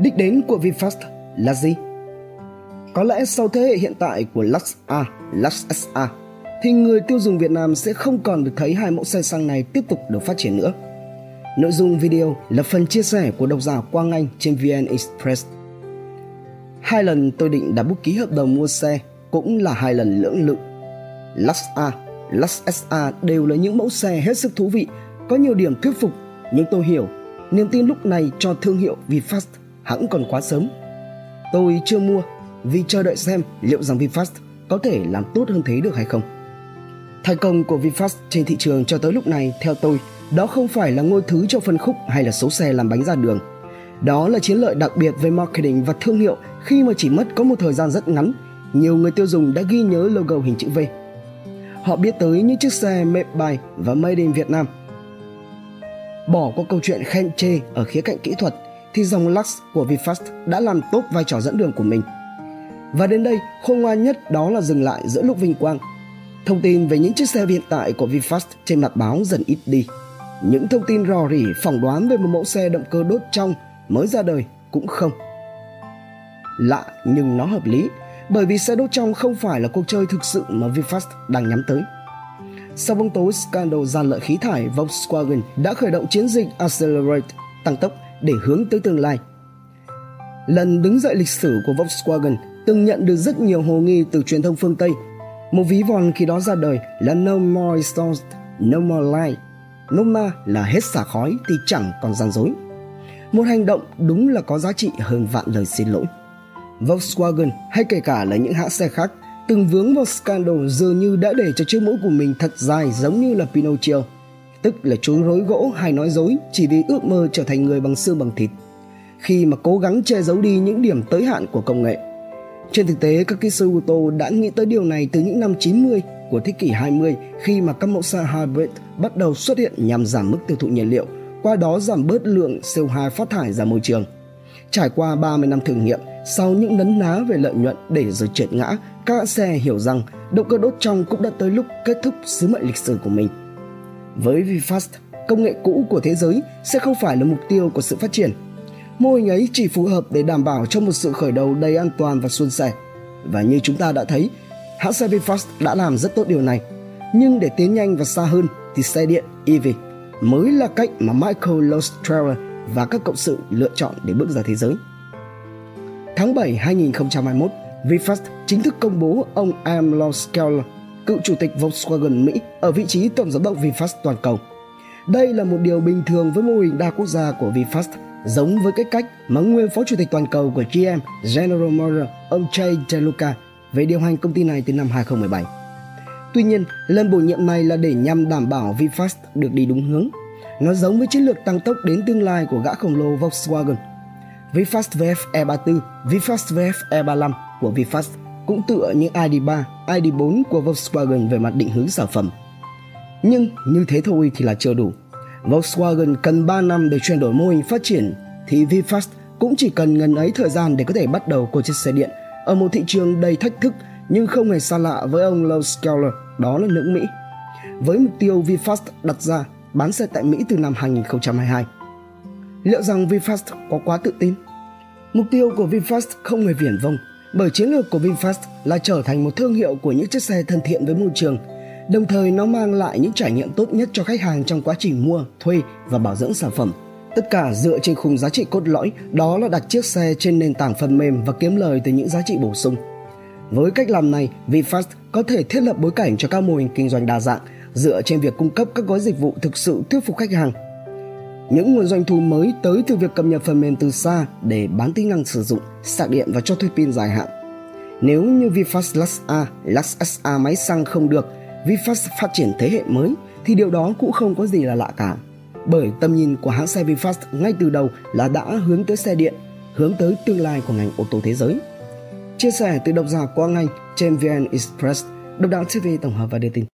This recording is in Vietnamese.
Đích đến của VinFast là gì? Có lẽ sau thế hệ hiện tại của Lux A, Lux SA thì người tiêu dùng Việt Nam sẽ không còn được thấy hai mẫu xe xăng này tiếp tục được phát triển nữa. Nội dung video là phần chia sẻ của độc giả Quang Anh trên VN Express. Hai lần tôi định đã bút ký hợp đồng mua xe cũng là hai lần lưỡng lự. Lux A, Lux SA đều là những mẫu xe hết sức thú vị, có nhiều điểm thuyết phục, nhưng tôi hiểu niềm tin lúc này cho thương hiệu VinFast hẳn còn quá sớm. Tôi chưa mua vì chờ đợi xem liệu rằng VinFast có thể làm tốt hơn thế được hay không. Thành công của VinFast trên thị trường cho tới lúc này theo tôi đó không phải là ngôi thứ cho phân khúc hay là số xe làm bánh ra đường. Đó là chiến lợi đặc biệt về marketing và thương hiệu khi mà chỉ mất có một thời gian rất ngắn, nhiều người tiêu dùng đã ghi nhớ logo hình chữ V. Họ biết tới những chiếc xe made by và made in Việt Nam. Bỏ qua câu chuyện khen chê ở khía cạnh kỹ thuật thì dòng Lux của VinFast đã làm tốt vai trò dẫn đường của mình. Và đến đây, khôn ngoan nhất đó là dừng lại giữa lúc vinh quang. Thông tin về những chiếc xe hiện tại của VinFast trên mặt báo dần ít đi. Những thông tin rò rỉ phỏng đoán về một mẫu xe động cơ đốt trong mới ra đời cũng không. Lạ nhưng nó hợp lý bởi vì xe đốt trong không phải là cuộc chơi thực sự mà VinFast đang nhắm tới. Sau bóng tối scandal gian lợi khí thải, Volkswagen đã khởi động chiến dịch Accelerate, tăng tốc để hướng tới tương lai. Lần đứng dậy lịch sử của Volkswagen từng nhận được rất nhiều hồ nghi từ truyền thông phương Tây. Một ví von khi đó ra đời là No More stones, No More Light. Nôm là hết xả khói thì chẳng còn gian dối. Một hành động đúng là có giá trị hơn vạn lời xin lỗi. Volkswagen hay kể cả là những hãng xe khác từng vướng vào scandal dường như đã để cho chiếc mũi của mình thật dài giống như là Pinocchio, tức là chối rối gỗ hay nói dối chỉ vì ước mơ trở thành người bằng xương bằng thịt, khi mà cố gắng che giấu đi những điểm tới hạn của công nghệ. Trên thực tế, các kỹ sư ô tô đã nghĩ tới điều này từ những năm 90 của thế kỷ 20 khi mà các mẫu xe hybrid bắt đầu xuất hiện nhằm giảm mức tiêu thụ nhiên liệu, qua đó giảm bớt lượng CO2 phát thải ra môi trường. Trải qua 30 năm thử nghiệm, sau những nấn ná về lợi nhuận để rồi trượt ngã, các xe hiểu rằng động cơ đốt trong cũng đã tới lúc kết thúc sứ mệnh lịch sử của mình. Với VinFast, công nghệ cũ của thế giới sẽ không phải là mục tiêu của sự phát triển. Mô hình ấy chỉ phù hợp để đảm bảo cho một sự khởi đầu đầy an toàn và suôn sẻ. Và như chúng ta đã thấy, hãng xe VinFast đã làm rất tốt điều này. Nhưng để tiến nhanh và xa hơn thì xe điện EV mới là cách mà Michael Lostreller và các cộng sự lựa chọn để bước ra thế giới. Tháng 7 2021, VinFast chính thức công bố ông Am Loskeller, cựu chủ tịch Volkswagen Mỹ ở vị trí tổng giám đốc VinFast toàn cầu. Đây là một điều bình thường với mô hình đa quốc gia của VinFast, giống với cái cách mà nguyên phó chủ tịch toàn cầu của GM General Motors ông Jay DeLuca về điều hành công ty này từ năm 2017. Tuy nhiên, lần bổ nhiệm này là để nhằm đảm bảo VinFast được đi đúng hướng. Nó giống với chiến lược tăng tốc đến tương lai của gã khổng lồ Volkswagen. VinFast VF E34, VinFast VF E35 của VinFast cũng tựa như ID3, ID4 của Volkswagen về mặt định hướng sản phẩm. Nhưng như thế thôi thì là chưa đủ. Volkswagen cần 3 năm để chuyển đổi mô hình phát triển thì VinFast cũng chỉ cần ngần ấy thời gian để có thể bắt đầu của chiếc xe điện ở một thị trường đầy thách thức nhưng không hề xa lạ với ông Lowe Scaler, đó là nước Mỹ. Với mục tiêu VinFast đặt ra bán xe tại Mỹ từ năm 2022. Liệu rằng VinFast có quá tự tin? Mục tiêu của VinFast không hề viển vông, bởi chiến lược của VinFast là trở thành một thương hiệu của những chiếc xe thân thiện với môi trường, đồng thời nó mang lại những trải nghiệm tốt nhất cho khách hàng trong quá trình mua, thuê và bảo dưỡng sản phẩm. Tất cả dựa trên khung giá trị cốt lõi, đó là đặt chiếc xe trên nền tảng phần mềm và kiếm lời từ những giá trị bổ sung. Với cách làm này, VinFast có thể thiết lập bối cảnh cho các mô hình kinh doanh đa dạng dựa trên việc cung cấp các gói dịch vụ thực sự thuyết phục khách hàng. Những nguồn doanh thu mới tới từ việc cập nhật phần mềm từ xa để bán tính năng sử dụng, sạc điện và cho thuê pin dài hạn. Nếu như VinFast Lux A, Lux SA máy xăng không được, VinFast phát triển thế hệ mới thì điều đó cũng không có gì là lạ cả. Bởi tầm nhìn của hãng xe VinFast ngay từ đầu là đã hướng tới xe điện, hướng tới tương lai của ngành ô tô thế giới. Chia sẻ từ độc giả Quang Anh trên VN Express, độc đạo TV tổng hợp và đưa tin.